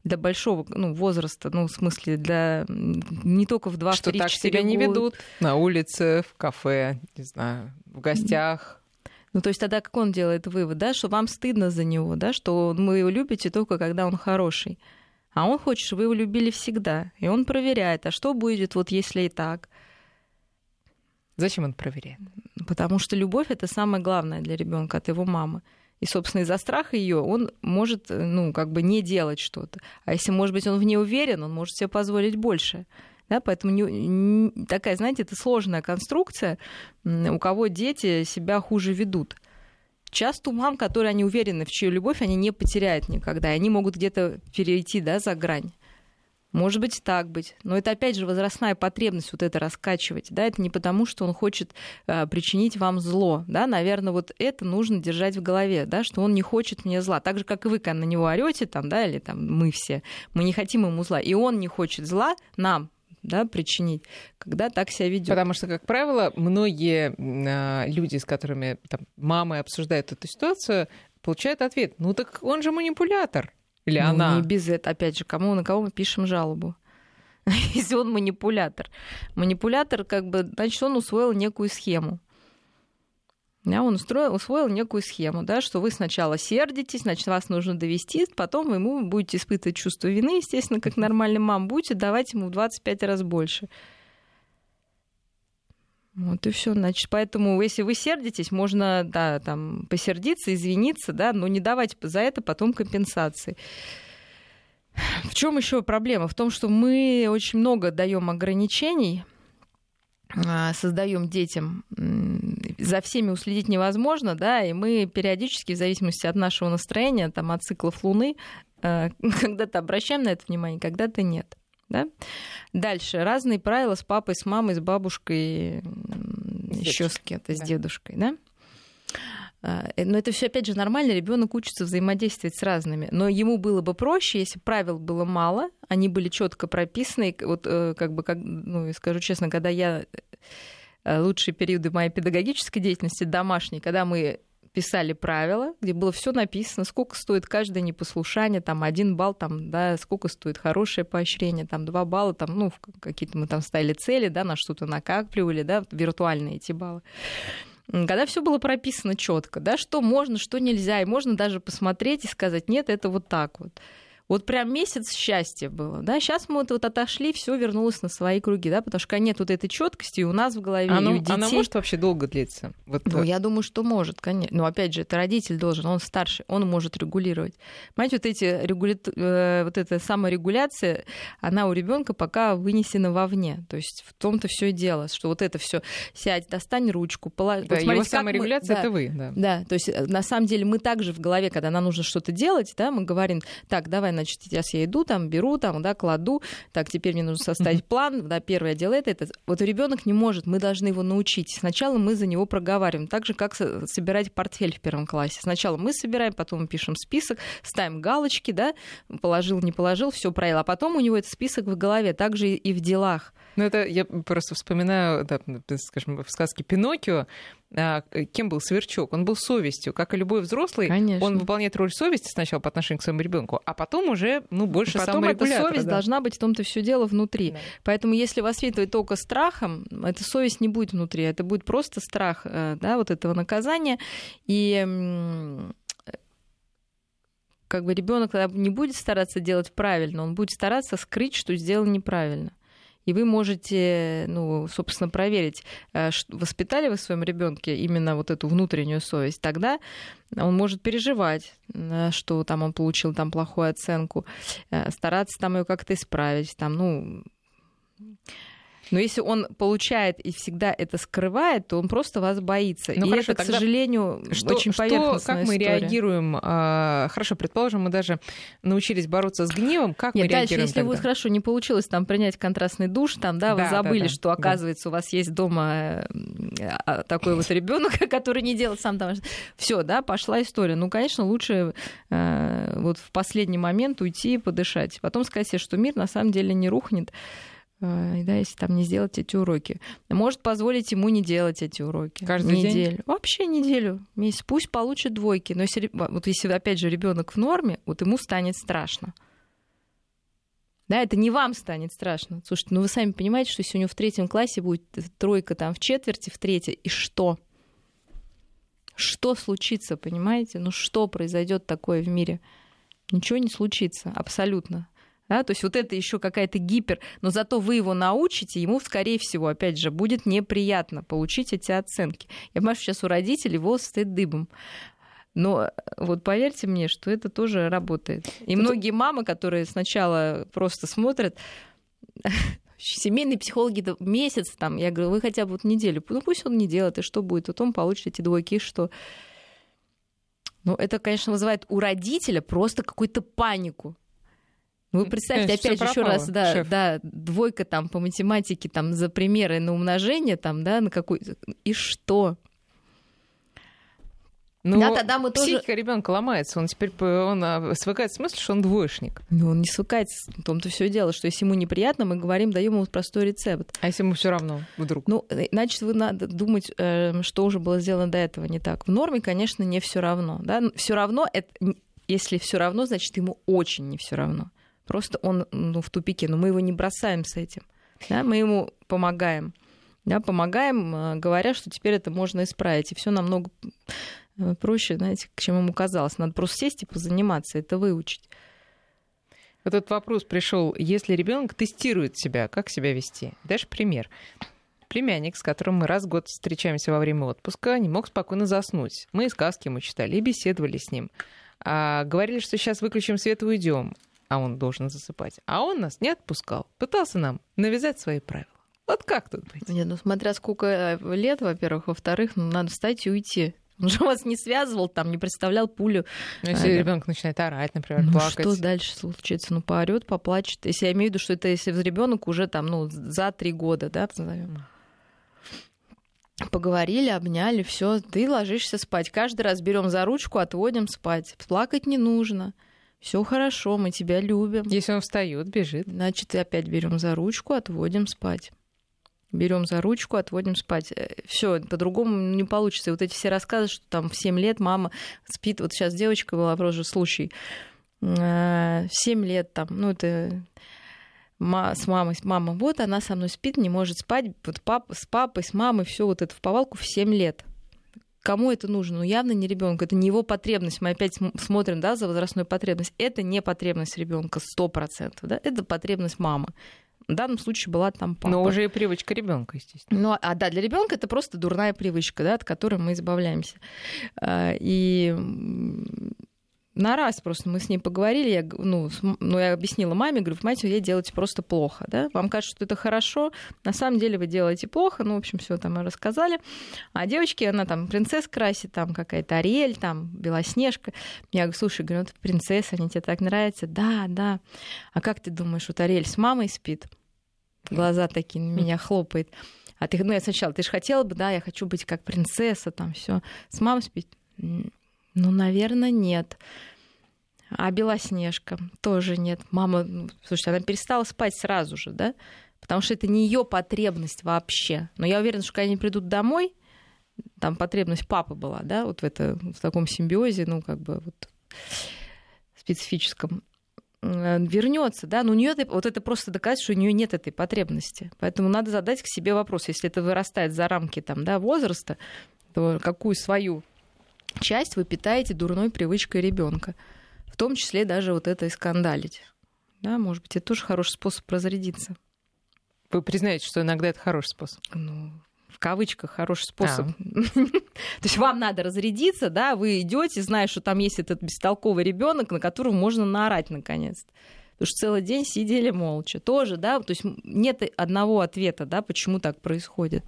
B: для большого ну, возраста, ну, в смысле, для не только в 2
A: Что 3, так себя не ведут на улице, в кафе, не знаю, в гостях.
B: Ну, то есть тогда как он делает вывод, да, что вам стыдно за него, да, что вы его любите только когда он хороший. А он хочет, чтобы вы его любили всегда. И он проверяет, а что будет, вот если и так.
A: Зачем он проверяет?
B: Потому что любовь это самое главное для ребенка от его мамы. И, собственно, из-за страха ее он может, э, ну, как бы не делать что-то. А если, может быть, он в ней уверен, он может себе позволить больше. Да, поэтому не, не, такая, знаете, это сложная конструкция, у кого дети себя хуже ведут. Часто у мам, которые они уверены в чью любовь, они не потеряют никогда, и они могут где-то перейти да, за грань. Может быть, так быть. Но это, опять же, возрастная потребность вот это раскачивать. Да? Это не потому, что он хочет э, причинить вам зло. Да? Наверное, вот это нужно держать в голове, да? что он не хочет мне зла. Так же, как и вы, когда на него орете, там, да, или там, мы все, мы не хотим ему зла. И он не хочет зла нам, да, причинить, когда так себя ведет.
A: Потому что, как правило, многие э, люди, с которыми там, мамы обсуждают эту ситуацию, получают ответ: ну так он же манипулятор. Или ну, она?
B: Не без этого. Опять же, кому на кого мы пишем жалобу? Если он манипулятор. Манипулятор, как бы, значит, он усвоил некую схему. Да, он устроил, усвоил некую схему, да, что вы сначала сердитесь, значит, вас нужно довести, потом вы ему будете испытывать чувство вины, естественно, как нормальный мам, будете давать ему в 25 раз больше. Вот и все, значит, поэтому, если вы сердитесь, можно, да, там, посердиться, извиниться, да, но не давать за это потом компенсации. В чем еще проблема? В том, что мы очень много даем ограничений, а, создаем детям, за всеми уследить невозможно, да, и мы периодически, в зависимости от нашего настроения, там, от циклов Луны, а, когда-то обращаем на это внимание, когда-то нет. Да? Дальше разные правила с папой, с мамой, с бабушкой, еще с кем-то, с дедушкой, да? А, э, но это все опять же нормально, ребенок учится взаимодействовать с разными. Но ему было бы проще, если правил было мало, они были четко прописаны. Вот э, как бы, как, ну, скажу честно, когда я э, лучшие периоды моей педагогической деятельности домашней, когда мы писали правила, где было все написано, сколько стоит каждое непослушание, там один балл, там, да, сколько стоит хорошее поощрение, там два балла, там, ну, какие-то мы там ставили цели, да, на что-то накапливали, да, виртуальные эти баллы когда все было прописано четко, да, что можно, что нельзя, и можно даже посмотреть и сказать, нет, это вот так вот. Вот прям месяц счастья было, да. Сейчас мы вот, вот отошли, все вернулось на свои круги, да, потому что нет вот этой четкости у нас в голове,
A: оно,
B: и у детей.
A: Она может вообще долго длиться?
B: Вот... Ну, я думаю, что может, конечно. Но опять же, это родитель должен, он старший, он может регулировать. Понимаете, вот эти регуля... Э, вот эта саморегуляция, она у ребенка пока вынесена вовне. То есть в том-то все и дело, что вот это все сядь, достань ручку, положи.
A: Да, вот смотрите, его саморегуляция мы... это вы, да.
B: Да, то есть э, на самом деле мы также в голове, когда нам нужно что-то делать, да, мы говорим, так, давай значит, сейчас я иду, там, беру, там, да, кладу, так, теперь мне нужно составить план, да, первое дело это, это. Вот ребенок не может, мы должны его научить. Сначала мы за него проговариваем, так же, как собирать портфель в первом классе. Сначала мы собираем, потом пишем список, ставим галочки, да, положил, не положил, все правило, а потом у него этот список в голове, также и в делах.
A: Ну, это я просто вспоминаю, да, скажем, в сказке Пиноккио, кем был Сверчок? Он был совестью, как и любой взрослый.
B: Конечно.
A: Он выполняет роль совести сначала по отношению к своему ребенку, а потом уже, ну, больше
B: Потом эта совесть
A: да.
B: должна быть в том-то все дело внутри.
A: Да.
B: Поэтому если воспитывать только страхом, эта совесть не будет внутри, это будет просто страх, э, да, вот этого наказания. И как бы ребенок не будет стараться делать правильно, он будет стараться скрыть, что сделал неправильно. И вы можете, ну, собственно, проверить, э, воспитали вы в своем ребенке именно вот эту внутреннюю совесть. Тогда он может переживать, э, что там он получил там плохую оценку, э, стараться там ее как-то исправить, там, ну, но если он получает и всегда это скрывает, то он просто вас боится.
A: Ну,
B: и
A: хорошо,
B: это, к сожалению,
A: Что,
B: очень
A: что,
B: поверхностная
A: как мы
B: история.
A: реагируем? а, хорошо, предположим, мы даже научились бороться с гневом. Как
B: Нет,
A: мы
B: дальше,
A: реагируем
B: если
A: тогда?
B: вот хорошо не получилось там принять контрастный душ, там, да, вы
A: Да,
B: забыли,
A: да, да,
B: что
A: да.
B: оказывается у вас есть дома а, такой вот ребенок, который не делает сам там. Все, да, пошла история. Ну, конечно, лучше э, вот в последний момент уйти и подышать. Потом сказать себе, что мир на самом деле не рухнет. Э, Да, если там не сделать эти уроки. Может позволить ему не делать эти уроки.
A: Каждый день?
B: неделю. Вообще неделю, месяц. Пусть получит двойки. Но если, вот если опять же ребенок в норме, вот ему станет страшно. Да, это не вам станет страшно. Слушайте, ну вы сами понимаете, что если у него в третьем классе будет тройка там в четверти, в третьей, и что? Что случится, понимаете? Ну что произойдет такое в мире? Ничего не случится, абсолютно. Да, то есть вот это еще какая-то гипер, но зато вы его научите, ему, скорее всего, опять же, будет неприятно получить эти оценки. Я понимаю, что сейчас у родителей волосы стоит дыбом. Но вот поверьте мне, что это тоже работает. И
A: Тут-
B: многие мамы, которые сначала просто смотрят, семейные психологи месяц там, я говорю, вы хотя бы вот неделю, ну пусть он не делает, и что будет, вот он получит эти двойки, и что? Ну, это, конечно, вызывает у родителя просто какую-то панику. Вы представьте,
A: Конечно,
B: опять же, еще раз, да,
A: шеф.
B: да, двойка там по математике, там за примеры на умножение, там, да, на какой и что?
A: Ну,
B: Да, тогда мы тоже-
A: психика ребенка ломается. Он теперь он а, свыкает с мыслью, что он двоечник.
B: Ну, он не свыкается, в том-то все дело, что если ему неприятно, мы говорим, даем ему простой рецепт.
A: А если ему все равно вдруг?
B: Ну, э, значит, вы надо думать, э, что уже было сделано до этого не так. В норме, конечно, не все равно. Да? Все равно, это, если все равно, значит, ему очень не все равно. Просто он ну, в тупике, но мы его не бросаем с этим. Да? Мы ему помогаем. Да? Помогаем, э, говоря, что теперь это можно исправить. И все намного э, проще, знаете, чем ему казалось. Надо просто сесть и позаниматься, это выучить.
A: Вот этот вопрос пришел, если ребенок тестирует себя, как себя вести? Дашь пример. Племянник, с которым мы раз в год встречаемся во время отпуска, не мог спокойно заснуть. Мы и сказки ему читали, и беседовали с ним. А, говорили, что сейчас выключим свет и уйдем, а он должен засыпать. А он нас не отпускал. Пытался нам навязать свои правила. Вот как тут быть?
B: Нет, ну смотря сколько э, лет, во-первых, во-вторых, ну, надо встать и уйти. Он же вас не связывал, там, не представлял пулю.
A: Ну, если
B: Ага.
A: ребенок начинает орать, например,
B: Ну,
A: плакать.
B: что дальше случится? Ну, поорет, поплачет. Если я имею в виду, что это если ребенок уже там, ну, за три года, да, назовем. Поговорили, обняли, все, ты ложишься спать. Каждый раз берем за ручку, отводим спать. Плакать не нужно. Все хорошо, мы тебя любим.
A: Если он встает, бежит.
B: Значит, опять берем за ручку, отводим спать. Берем за ручку, отводим спать. Все, по-другому не получится. И вот эти все рассказы, что там в 7 лет мама спит. Вот сейчас девочка была, просто случай. Э, В 7 лет там, ну это с мамой, мама, вот она со мной спит, не может спать, вот пап, с папой, с мамой, все вот это в повалку в 7 лет. Кому это нужно? Ну, явно не ребенку. Это не его потребность. Мы опять см- смотрим да, за возрастную потребность. Это не потребность ребенка 100%. Да? Это потребность мамы. В данном случае была там папа.
A: Но уже и привычка ребенка, естественно.
B: Ну, а да, для ребенка это просто дурная привычка, да, от которой мы избавляемся. А, И на раз просто мы с ней поговорили, я, ну, ну, я объяснила маме, говорю, мать, вы делаете просто плохо, да, вам кажется, что это хорошо, на самом деле вы делаете плохо, ну, в общем, все там мы рассказали. А девочке, она там принцесс красит, там какая-то Ариэль, там Белоснежка. Я говорю, слушай, говорю, ну, ты принцесса, они тебе так нравятся? Да, да. А как ты думаешь, вот Ариэль с мамой спит? Глаза такие на меня хлопает. А ты, ну, я сначала, ты же хотела бы, да, я хочу быть как принцесса, там все. С мамой спит? Ну, наверное, нет. А Белоснежка тоже нет. Мама, ну, слушайте, она перестала спать сразу же, да? Потому что это не ее потребность вообще. Но я уверена, что когда они придут домой, там потребность папы была, да, вот в, это, в таком симбиозе, ну, как бы вот специфическом вернется, да, но у нее вот это просто доказать, что у нее нет этой потребности. Поэтому надо задать к себе вопрос, если это вырастает за рамки там, да, возраста, то какую свою часть вы питаете дурной привычкой ребенка, в том числе даже вот это и скандалить. Да, может быть, это тоже хороший способ разрядиться.
A: Вы признаете, что иногда это хороший способ?
B: Ну, в кавычках хороший способ. То есть вам надо разрядиться, да, вы идете, зная, что там есть этот бестолковый ребенок, на которого можно наорать наконец-то. Потому что целый день сидели молча. Тоже, да, то есть нет одного ответа, да, почему так происходит.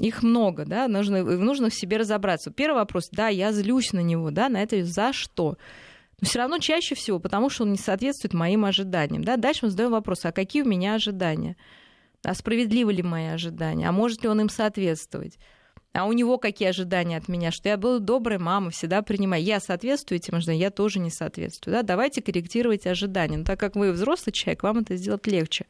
B: Их много, да, нужно, нужно в себе разобраться. Первый вопрос, да, я злюсь на него, да, на это за что? Но все равно чаще всего, потому что он не соответствует моим ожиданиям. Да? Дальше мы задаем вопрос, а какие у меня ожидания? А справедливы ли мои ожидания? А может ли он им соответствовать? А у него какие ожидания от меня? Что я была доброй мамой, всегда принимаю. Я соответствую этим ожиданиям, я тоже не соответствую. Да? Давайте корректировать ожидания. Но так как вы взрослый человек, вам это сделать легче.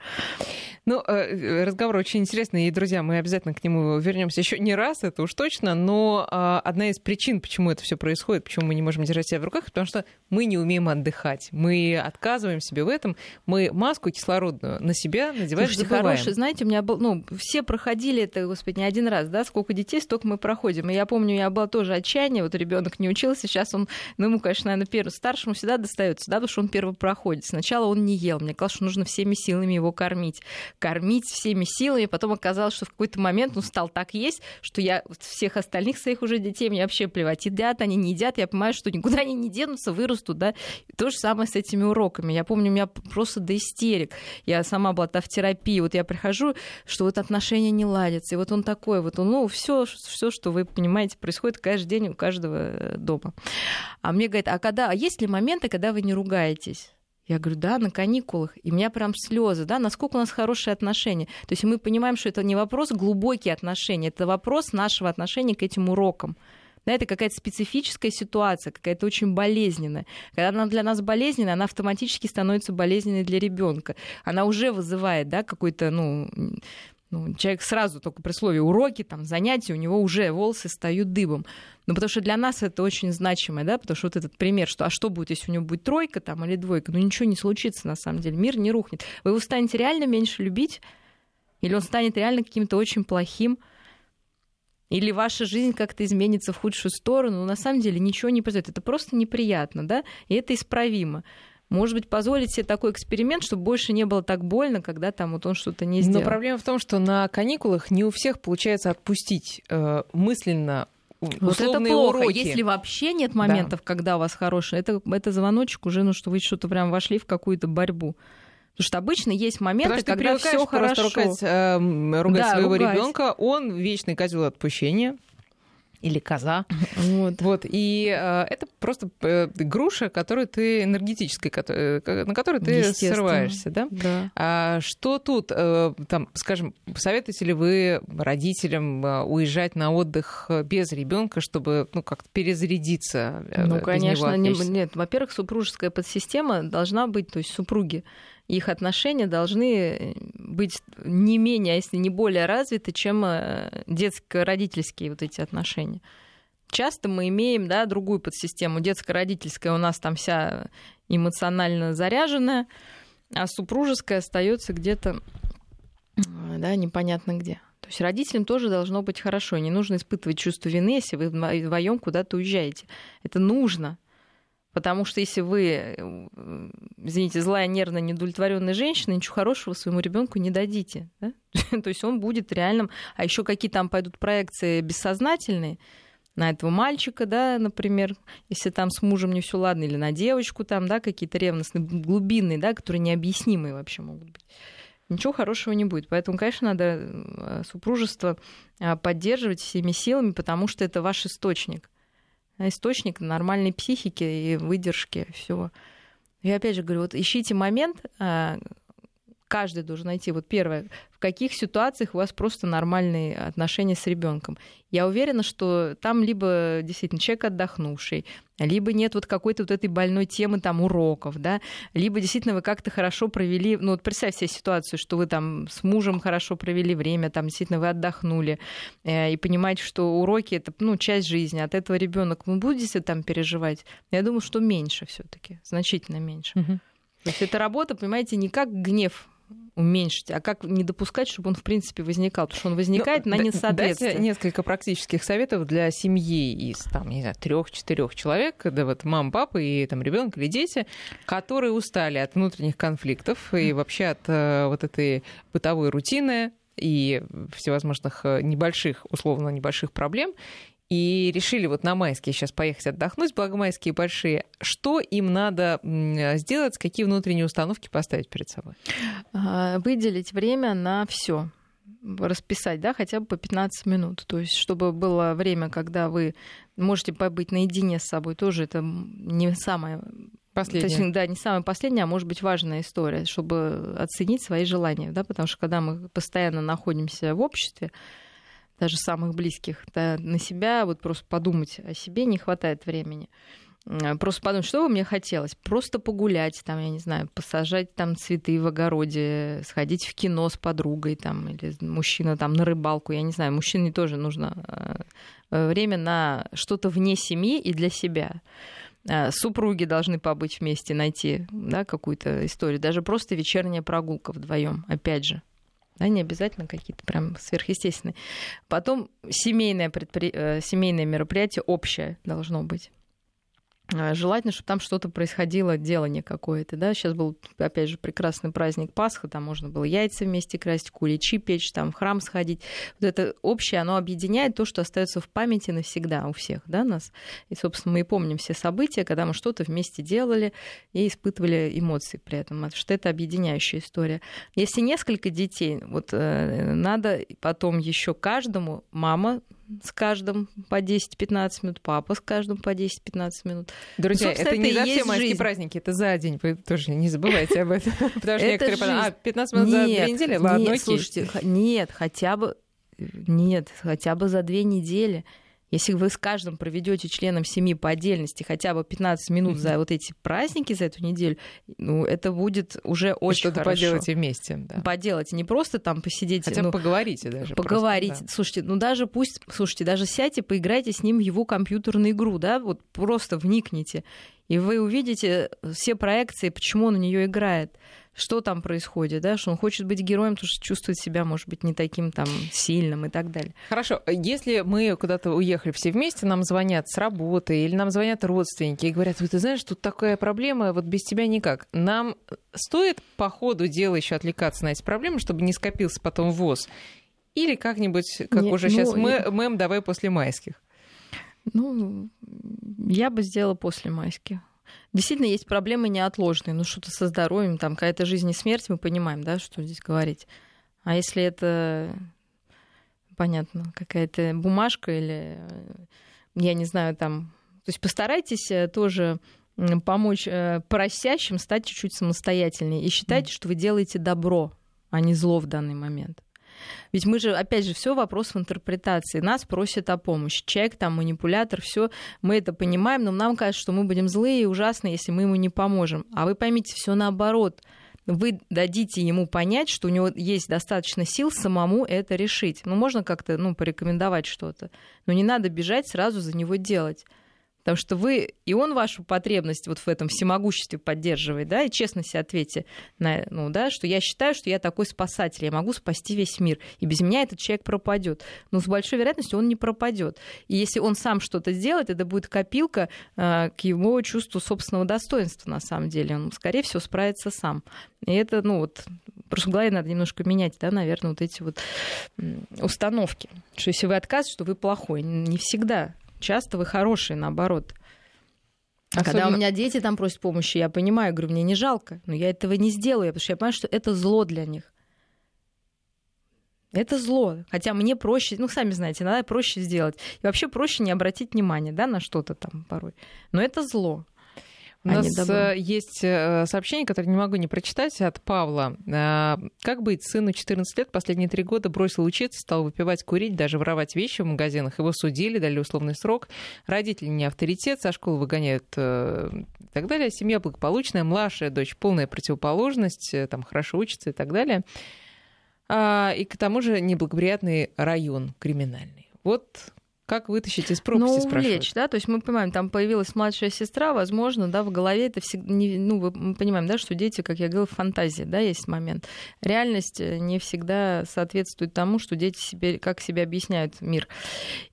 A: Ну, э, разговор очень интересный, и, друзья, мы обязательно к нему вернемся еще не раз, это уж точно, но а, одна из причин, почему это все происходит, почему мы не можем держать себя в руках, потому что мы не умеем отдыхать. Мы отказываем себе в этом, мы маску кислородную на себя надеваем, Слушайте, забываем. хороший,
B: знаете, у меня был, ну, все проходили это, господи, не один раз, да, сколько детей, столько мы проходим. И я помню, я была тоже отчаяние, вот ребенок не учился, сейчас он, ну, ему, конечно, наверное, первый, старшему всегда достается, да, потому что он первый проходит. Сначала он не ел, мне казалось, что нужно всеми силами его кормить. Кормить всеми силами, потом оказалось, что в какой-то момент он стал так есть, что я всех остальных своих уже детей, мне вообще плевать, едят они, не едят, я понимаю, что никуда они не денутся, вырастут, да. И то же самое с этими уроками. Я помню, у меня просто до истерик. Я сама была в терапии, вот я прихожу, что вот отношения не ладятся, и вот он такой, вот он, ну, все, все, что вы понимаете, происходит каждый день у каждого э, дома. А мне говорят, а когда, а есть ли моменты, когда вы не ругаетесь? Я говорю, да, на каникулах. И у меня прям слезы, да, насколько у нас хорошие отношения. То есть мы понимаем, что это не вопрос глубокие отношения, это вопрос нашего отношения к этим урокам. Да, это какая-то специфическая ситуация, какая-то очень болезненная. Когда она для нас болезненная, она автоматически становится болезненной для ребенка. Она уже вызывает да, какой-то ну, ну, человек сразу только при слове уроки, там, занятия, у него уже волосы встают дыбом. Ну, потому что для нас это очень значимо, да, потому что вот этот пример, что а что будет, если у него будет тройка там или двойка, ну ничего не случится на самом деле, мир не рухнет. Вы его станете реально меньше любить, или он станет реально каким-то очень плохим, или ваша жизнь как-то изменится в худшую сторону, но на самом деле ничего не произойдет. Это просто неприятно, да, и это исправимо. Может быть, позволить себе такой эксперимент, чтобы больше не было так больно, когда там вот он что-то не сделал.
A: Но проблема в том, что на каникулах не у всех получается отпустить э, мысленно вот это плохо. Уроки.
B: Если вообще нет моментов, да. когда у вас хорошие, это, это звоночек уже, ну что вы что-то прям вошли в какую-то борьбу. Потому что обычно есть моменты, Потому когда все хорошо.
A: Ругать, э, ругать да, своего ребенка, он вечный козел отпущения или коза. Вот. вот. И э, это просто э, груша, которую ты энергетической, э, на которой ты срываешься. Да?
B: Да.
A: А что тут, э, там, скажем, советуете ли вы родителям э, уезжать на отдых без ребенка, чтобы ну, как-то перезарядиться?
B: Э, ну, конечно, не, нет. Во-первых, супружеская подсистема должна быть, то есть супруги их отношения должны э, быть не менее, а если не более развиты, чем э, детско-родительские вот эти отношения. Часто мы имеем да, другую подсистему. Детско-родительская у нас там вся эмоционально заряженная, а супружеская остается где-то э, да, непонятно где. То есть родителям тоже должно быть хорошо. Не нужно испытывать чувство вины, если вы вдвоем куда-то уезжаете. Это нужно. Потому что если вы, э, извините, злая, нервная, неудовлетворенная женщина, ничего хорошего своему ребенку не дадите. Да? То есть он будет реальным. А еще какие там пойдут проекции бессознательные на этого мальчика, да, например, если там с мужем не все ладно, или на девочку там, да, какие-то ревностные, глубинные, да, которые необъяснимые вообще могут быть. Ничего хорошего не будет. Поэтому, конечно, надо э, супружество э, поддерживать всеми силами, потому что это ваш источник источник нормальной психики и выдержки всего. Я опять же говорю, вот ищите момент, а, каждый должен найти. Вот первое, в каких ситуациях у вас просто нормальные отношения с ребенком. Я уверена, что там либо действительно человек отдохнувший, либо нет вот какой-то вот этой больной темы там уроков, да, либо действительно вы как-то хорошо провели, ну вот представь себе ситуацию, что вы там с мужем хорошо провели время, там действительно вы отдохнули, э, и понимаете, что уроки это, ну, часть жизни, от этого ребенок вы будете там переживать? Я думаю, что меньше все таки значительно меньше. Угу. То есть это работа, понимаете, не как гнев уменьшить, а как не допускать, чтобы он, в принципе, возникал, потому что он возникает Но, на несоответствие.
A: Дайте несколько практических советов для семьи из, там, не знаю, трех-четырех человек, да вот мам, папа и там ребенок или дети, которые устали от внутренних конфликтов и вообще от э, вот этой бытовой рутины, и всевозможных э, небольших, условно небольших проблем, и решили вот на майские сейчас поехать отдохнуть, благо майские большие, что им надо сделать, какие внутренние установки поставить перед собой?
B: А, выделить время на все расписать, да, хотя бы по 15 минут. То есть, чтобы было время, когда вы можете побыть наедине с собой, тоже это не самое
A: Последняя.
B: Точнее, да, не самая последняя, а может быть важная история, чтобы оценить свои желания, да, потому что когда мы постоянно находимся в обществе, даже самых близких, да, на себя, вот просто подумать о себе не хватает времени. Просто подумать, что бы мне хотелось? Просто погулять, там, я не знаю, посажать там цветы в огороде, сходить в кино с подругой, там, или мужчина там на рыбалку, я не знаю, мужчине тоже нужно э, время на что-то вне семьи и для себя. Э, супруги должны побыть вместе, найти да, какую-то историю. Даже просто вечерняя прогулка вдвоем, опять же да, не обязательно какие-то прям сверхъестественные. Потом семейное, предпри... Э, семейное мероприятие общее должно быть. А, желательно, чтобы там что-то происходило, делание какое-то, да. Сейчас был, опять же, прекрасный праздник Пасха, там можно было яйца вместе красить, куличи печь, там в храм сходить. Вот это общее, оно объединяет то, что остается в памяти навсегда у всех, да, нас. И, собственно, мы и помним все события, когда мы что-то вместе делали и испытывали эмоции при этом, что это объединяющая история. Если несколько детей, вот э, надо потом еще каждому, мама с каждым по 10-15 минут, папа с каждым по 10-15 минут.
A: Друзья, ну, это не за все майские жизнь. праздники, это за день. Вы тоже не забывайте об этом. Потому что некоторые а, 15 минут за две недели? Ладно,
B: слушайте, нет, хотя бы нет, хотя бы за две недели. Если вы с каждым проведете членом семьи по отдельности хотя бы 15 минут за вот эти праздники за эту неделю, ну, это будет уже очень
A: что-то
B: хорошо.
A: поделайте вместе. Да.
B: Поделайте, не просто там посидеть.
A: Хотя
B: ну,
A: поговорите даже.
B: Поговорите.
A: Просто, да.
B: Слушайте, ну даже пусть, слушайте, даже сядьте, поиграйте с ним в его компьютерную игру, да, вот просто вникните. И вы увидите все проекции, почему он в нее играет что там происходит, да, что он хочет быть героем, потому что чувствует себя, может быть, не таким там сильным и так далее.
A: Хорошо, если мы куда-то уехали все вместе, нам звонят с работы или нам звонят родственники и говорят, ты знаешь, тут такая проблема, вот без тебя никак. Нам стоит по ходу дела еще отвлекаться на эти проблемы, чтобы не скопился потом ВОЗ? Или как-нибудь, как Нет, уже ну, сейчас мы, мэм, давай после майских?
B: Ну, я бы сделала после майских. Действительно, есть проблемы неотложные, ну что-то со здоровьем, там какая-то жизнь и смерть, мы понимаем, да, что здесь говорить. А если это, понятно, какая-то бумажка или, я не знаю, там... То есть постарайтесь э, тоже помочь э, просящим стать чуть-чуть самостоятельнее и считайте, mm. что вы делаете добро, а не зло в данный момент. Ведь мы же, опять же, все вопрос в интерпретации. Нас просят о помощи. Человек, там, манипулятор, все, мы это понимаем, но нам кажется, что мы будем злые и ужасные, если мы ему не поможем. А вы поймите, все наоборот вы дадите ему понять, что у него есть достаточно сил самому это решить. Ну, можно как-то ну, порекомендовать что-то, но не надо бежать сразу за него делать. Потому что вы, и он вашу потребность вот в этом всемогуществе поддерживает, да, и честно себе ответьте, на, ну, да, что я считаю, что я такой спасатель, я могу спасти весь мир, и без меня этот человек пропадет. Но с большой вероятностью он не пропадет. И если он сам что-то сделает, это будет копилка э, к его чувству собственного достоинства, на самом деле. Он, скорее всего, справится сам. И это, ну, вот, просто голове надо немножко менять, да, наверное, вот эти вот установки. Что если вы отказываете, что вы плохой. Не всегда часто вы хорошие, наоборот. А Особенно... когда у меня дети там просят помощи, я понимаю, говорю, мне не жалко, но я этого не сделаю, потому что я понимаю, что это зло для них. Это зло. Хотя мне проще, ну, сами знаете, иногда проще сделать. И вообще проще не обратить внимания, да, на что-то там порой. Но это зло.
A: У нас а есть э, сообщение, которое не могу не прочитать, от Павла. А, как быть? Сыну 14 лет, последние три года бросил учиться, стал выпивать, курить, даже воровать вещи в магазинах. Его судили, дали условный срок. Родители не авторитет, со школы выгоняют э, и так далее. Семья благополучная, младшая дочь полная противоположность, э, там хорошо учится и так далее. А, и к тому же неблагоприятный район криминальный. Вот как вытащить из пропасти,
B: ну, увлечь, да, то есть мы понимаем, там появилась младшая сестра, возможно, да, в голове это всегда, не, ну, мы понимаем, да, что дети, как я говорила, фантазия, да, есть момент. Реальность э, не всегда соответствует тому, что дети себе, как себе объясняют мир.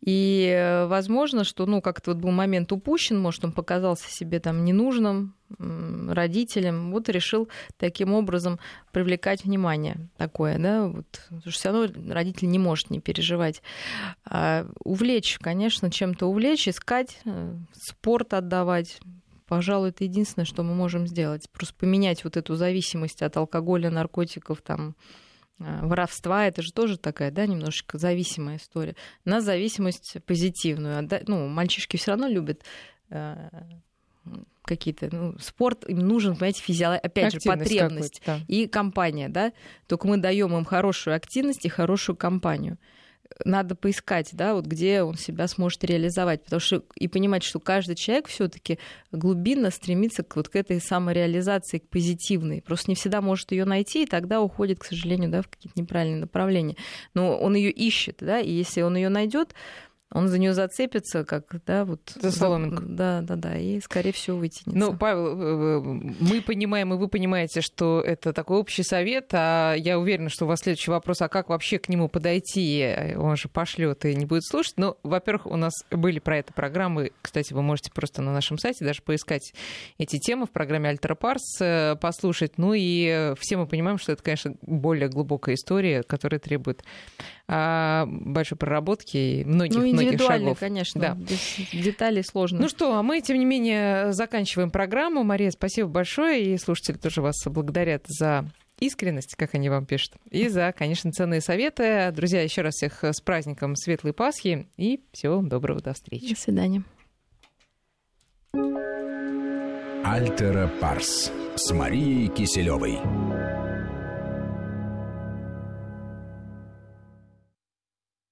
B: И э, возможно, что, ну, как-то вот был момент упущен, может, он показался себе там ненужным, родителям, вот решил таким образом привлекать внимание такое, да, вот, потому что все равно родитель не может не переживать. А увлечь, конечно, чем-то увлечь, искать, э, спорт отдавать, пожалуй, это единственное, что мы можем сделать. Просто поменять вот эту зависимость от алкоголя, наркотиков, там, э, воровства, это же тоже такая, да, немножечко зависимая история, на зависимость позитивную. Ну, мальчишки все равно любят э, какие-то, ну, спорт им нужен, понимаете, физиология, опять активность же, потребность да. и компания, да, только мы даем им хорошую активность и хорошую компанию. Надо поискать, да, вот где он себя сможет реализовать, потому что и понимать, что каждый человек все-таки глубинно стремится к вот к этой самореализации, к позитивной. Просто не всегда может ее найти, и тогда уходит, к сожалению, да, в какие-то неправильные направления. Но он ее ищет, да, и если он ее найдет, он за нее зацепится, как, да, вот...
A: За соломинку.
B: Да, да, да, и, скорее всего, вытянется.
A: Ну, Павел, э, э, мы понимаем, и вы понимаете, что это такой общий совет, а я уверена, что у вас следующий вопрос, а как вообще к нему подойти? Он же пошлет и не будет слушать. Но, во-первых, у нас были про это программы, кстати, вы можете просто на нашем сайте даже поискать эти темы в программе Альтера Парс, э, послушать. Ну и все мы понимаем, что это, конечно, более глубокая история, которая требует большой проработки и многих, ну, многих шагов.
B: конечно, да. без деталей сложно.
A: Ну что, а мы, тем не менее, заканчиваем программу. Мария, спасибо большое, и слушатели тоже вас благодарят за искренность, как они вам пишут, и за, конечно, ценные советы. Друзья, еще раз всех с праздником Светлой Пасхи, и всего вам доброго, до встречи.
B: До свидания.
C: Альтера Парс с Марией Киселевой.